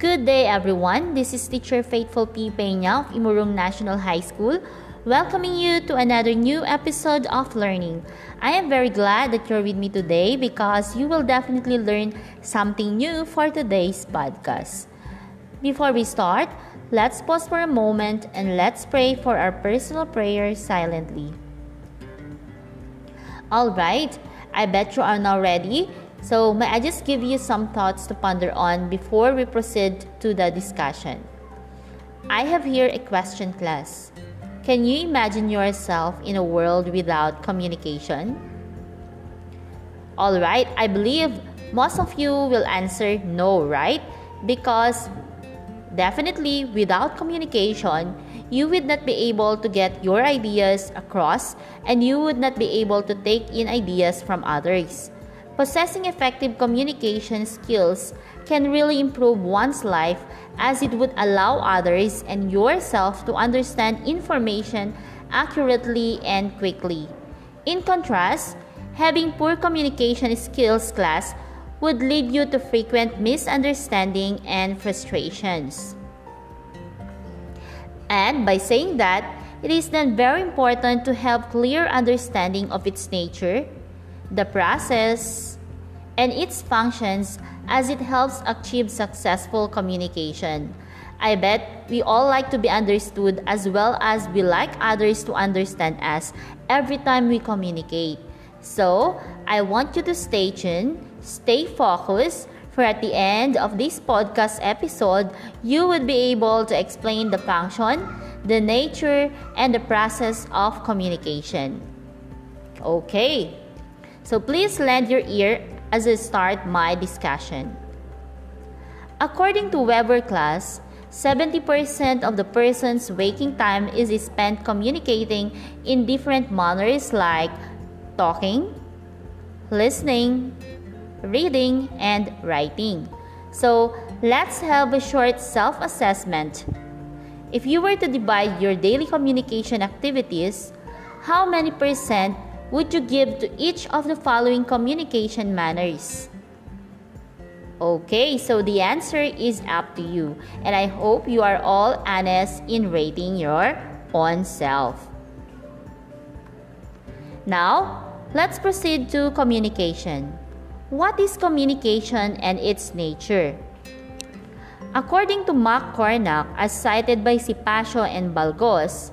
Good day, everyone. This is teacher Faithful P. Peña of Imurong National High School, welcoming you to another new episode of learning. I am very glad that you're with me today because you will definitely learn something new for today's podcast. Before we start, let's pause for a moment and let's pray for our personal prayer silently. All right, I bet you are now ready. So, may I just give you some thoughts to ponder on before we proceed to the discussion? I have here a question class. Can you imagine yourself in a world without communication? All right, I believe most of you will answer no, right? Because definitely without communication, you would not be able to get your ideas across and you would not be able to take in ideas from others. Possessing effective communication skills can really improve one's life as it would allow others and yourself to understand information accurately and quickly. In contrast, having poor communication skills class would lead you to frequent misunderstanding and frustrations. And by saying that, it is then very important to have clear understanding of its nature, the process, and its functions as it helps achieve successful communication. I bet we all like to be understood as well as we like others to understand us every time we communicate. So, I want you to stay tuned, stay focused, for at the end of this podcast episode, you would be able to explain the function, the nature, and the process of communication. Okay, so please lend your ear as I start my discussion. According to Weber class, 70% of the person's waking time is spent communicating in different manners like talking, listening, reading, and writing. So let's have a short self assessment. If you were to divide your daily communication activities, how many percent would you give to each of the following communication manners? Okay, so the answer is up to you, and I hope you are all honest in rating your own self. Now, let's proceed to communication. What is communication and its nature? According to Mark Cornack, as cited by Sipacio and Balgos,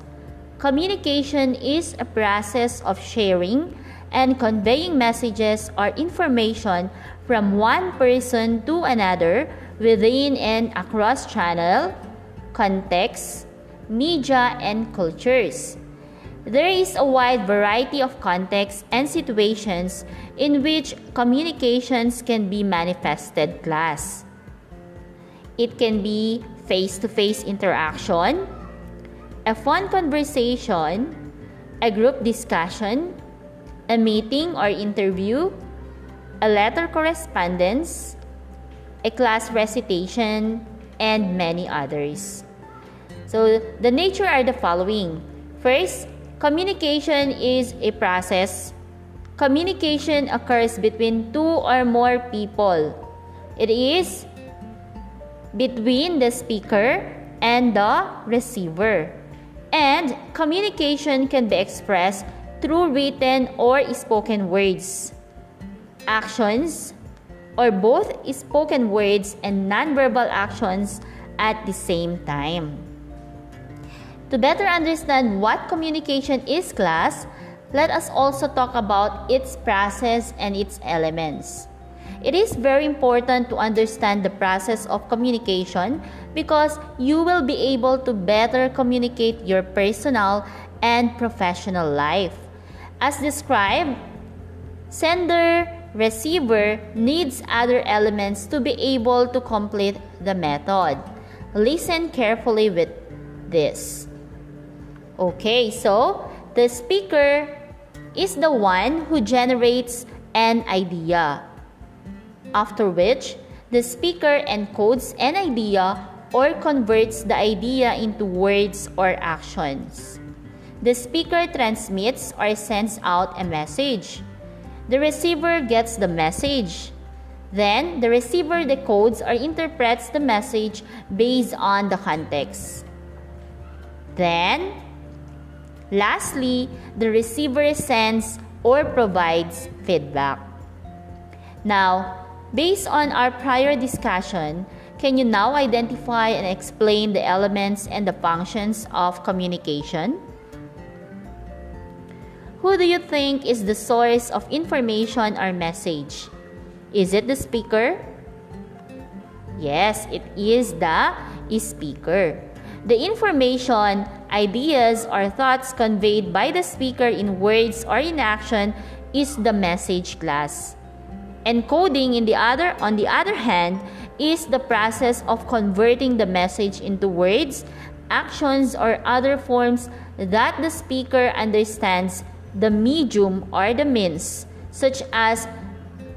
communication is a process of sharing and conveying messages or information from one person to another within and across channel, context, media, and cultures. There is a wide variety of contexts and situations in which communications can be manifested class. It can be face-to-face interaction, a phone conversation, a group discussion, a meeting or interview, a letter correspondence, a class recitation, and many others. So the nature are the following. First, Communication is a process. Communication occurs between two or more people. It is between the speaker and the receiver. And communication can be expressed through written or spoken words, actions, or both spoken words and nonverbal actions at the same time. To better understand what communication is class, let us also talk about its process and its elements. It is very important to understand the process of communication because you will be able to better communicate your personal and professional life. As described, sender receiver needs other elements to be able to complete the method. Listen carefully with this. Okay, so the speaker is the one who generates an idea. After which, the speaker encodes an idea or converts the idea into words or actions. The speaker transmits or sends out a message. The receiver gets the message. Then, the receiver decodes or interprets the message based on the context. Then, lastly, the receiver sends or provides feedback. Now, based on our prior discussion, can you now identify and explain the elements and the functions of communication? Who do you think is the source of information or message? Is it the speaker? Yes, it is the speaker. The information, ideas, or thoughts conveyed by the speaker in words or in action is the message class. Encoding in the other on the other hand is the process of converting the message into words, actions or other forms that the speaker understands the medium or the means such as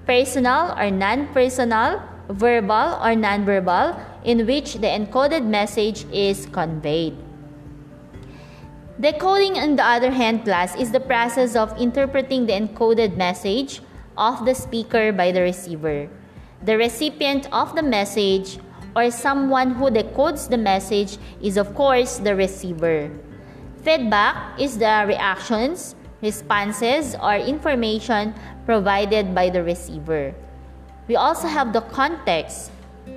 personal or non-personal, verbal or non-verbal, in which the encoded message is conveyed. Decoding, on the other hand, class is the process of interpreting the encoded message of the speaker by the receiver. The recipient of the message or someone who decodes the message is, of course, the receiver. Feedback is the reactions, responses, or information provided by the receiver. We also have the context,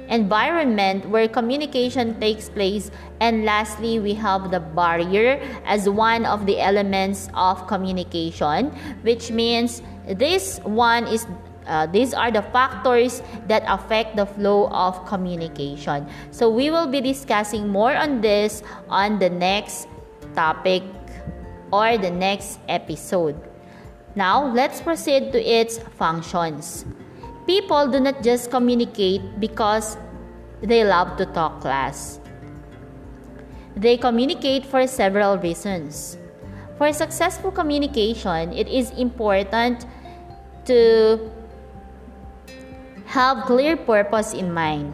environment where communication takes place, and lastly, we have the barrier as one of the elements of communication, which means this one is uh, these are the factors that affect the flow of communication. So we will be discussing more on this on the next topic or the next episode. Now, let's proceed to its functions. People do not just communicate because they love to talk class. They communicate for several reasons. For successful communication, it is important to have clear purpose in mind.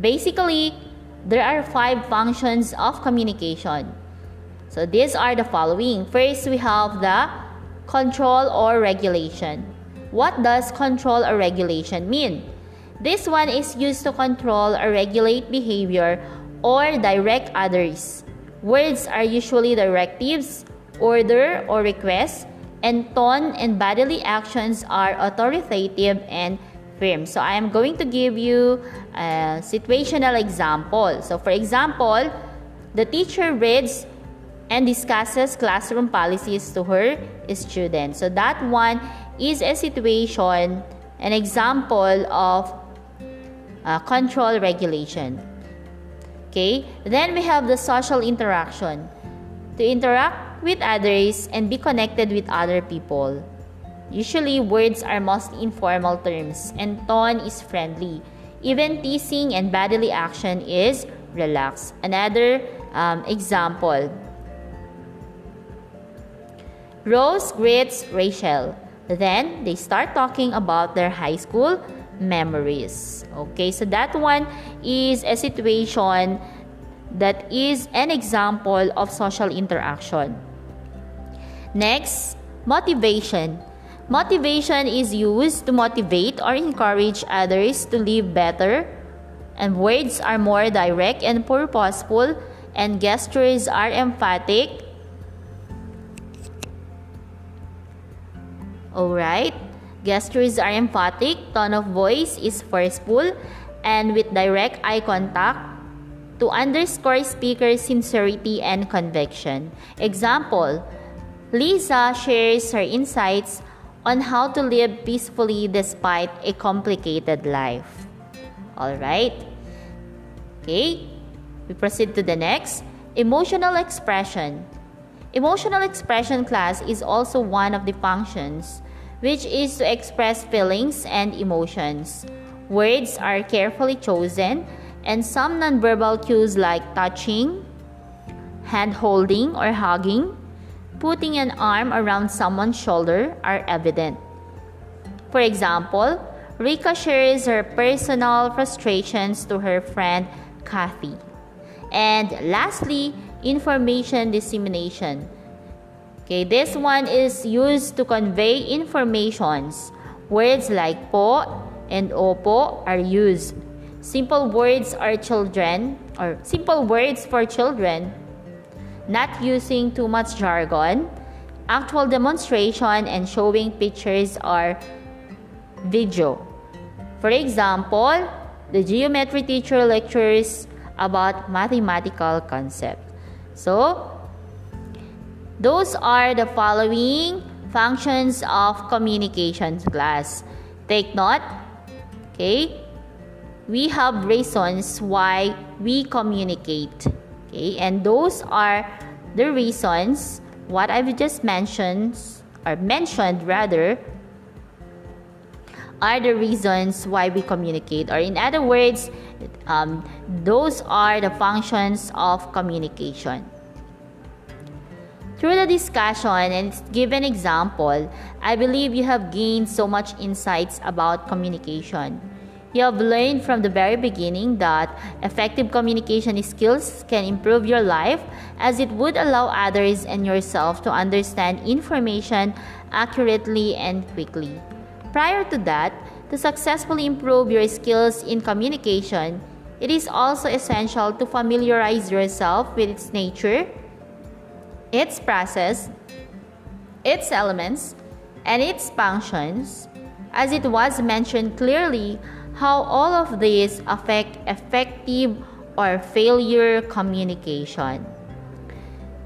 Basically, there are five functions of communication. So these are the following. First, we have the control or regulation. What does control or regulation mean? This one is used to control or regulate behavior or direct others. Words are usually directives, order or request, and tone and bodily actions are authoritative and firm. So I am going to give you a situational example. So for example, the teacher reads and discusses classroom policies to her students. So that one is a situation, an example of uh, control regulation. Okay, then we have the social interaction. To interact with others and be connected with other people. Usually, words are most informal terms and tone is friendly. Even teasing and bodily action is relaxed. Another um, example Rose greets Rachel. Then they start talking about their high school memories. Okay, so that one is a situation that is an example of social interaction. Next, motivation. Motivation is used to motivate or encourage others to live better, and words are more direct and purposeful, and gestures are emphatic Alright? Gestures are emphatic, tone of voice is forceful, and with direct eye contact to underscore speaker's sincerity and conviction. Example, Lisa shares her insights on how to live peacefully despite a complicated life. Alright? Okay, we proceed to the next. Emotional expression. Emotional expression class is also one of the functions, which is to express feelings and emotions. Words are carefully chosen, and some nonverbal cues like touching, hand holding or hugging, putting an arm around someone's shoulder are evident. For example, Rika shares her personal frustrations to her friend Kathy. And lastly, information dissemination. Okay, this one is used to convey informations. Words like po and opo are used. Simple words are children or simple words for children. Not using too much jargon. Actual demonstration and showing pictures are video. For example, the geometry teacher lectures about mathematical concept. So, those are the following functions of communications class. Take note. Okay? We have reasons why we communicate. Okay? And those are the reasons what I've just mentioned or mentioned rather are the reasons why we communicate or in other words um, those are the functions of communication through the discussion and given example i believe you have gained so much insights about communication you have learned from the very beginning that effective communication skills can improve your life as it would allow others and yourself to understand information accurately and quickly. Prior to that, to successfully improve your skills in communication, it is also essential to familiarize yourself with its nature, its process, its elements, and its functions, as it was mentioned clearly how all of these affect effective or failure communication.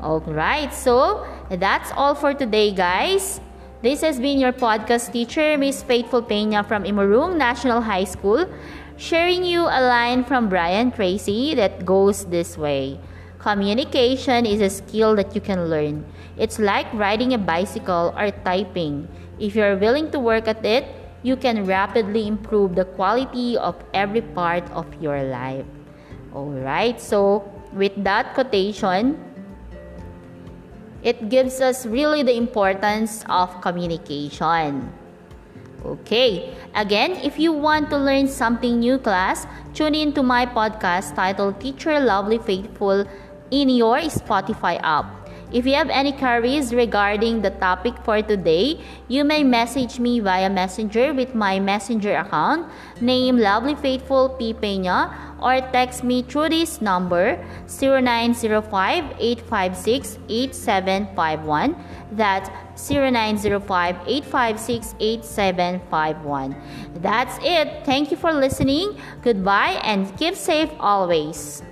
Alright, so that's all for today, guys. This has been your podcast teacher, Miss Faithful Peña from Imurong National High School, sharing you a line from Brian Tracy that goes this way. Communication is a skill that you can learn. It's like riding a bicycle or typing. If you're willing to work at it, you can rapidly improve the quality of every part of your life. Alright, so with that quotation, it gives us really the importance of communication. Okay, again, if you want to learn something new, class, tune in to my podcast titled Teacher Lovely Faithful in your Spotify app. If you have any queries regarding the topic for today, you may message me via Messenger with my Messenger account name Lovely Faithful P. Peña or text me through this number 0905-856-8751. That's 0905-856-8751. That's it. Thank you for listening. Goodbye and keep safe always.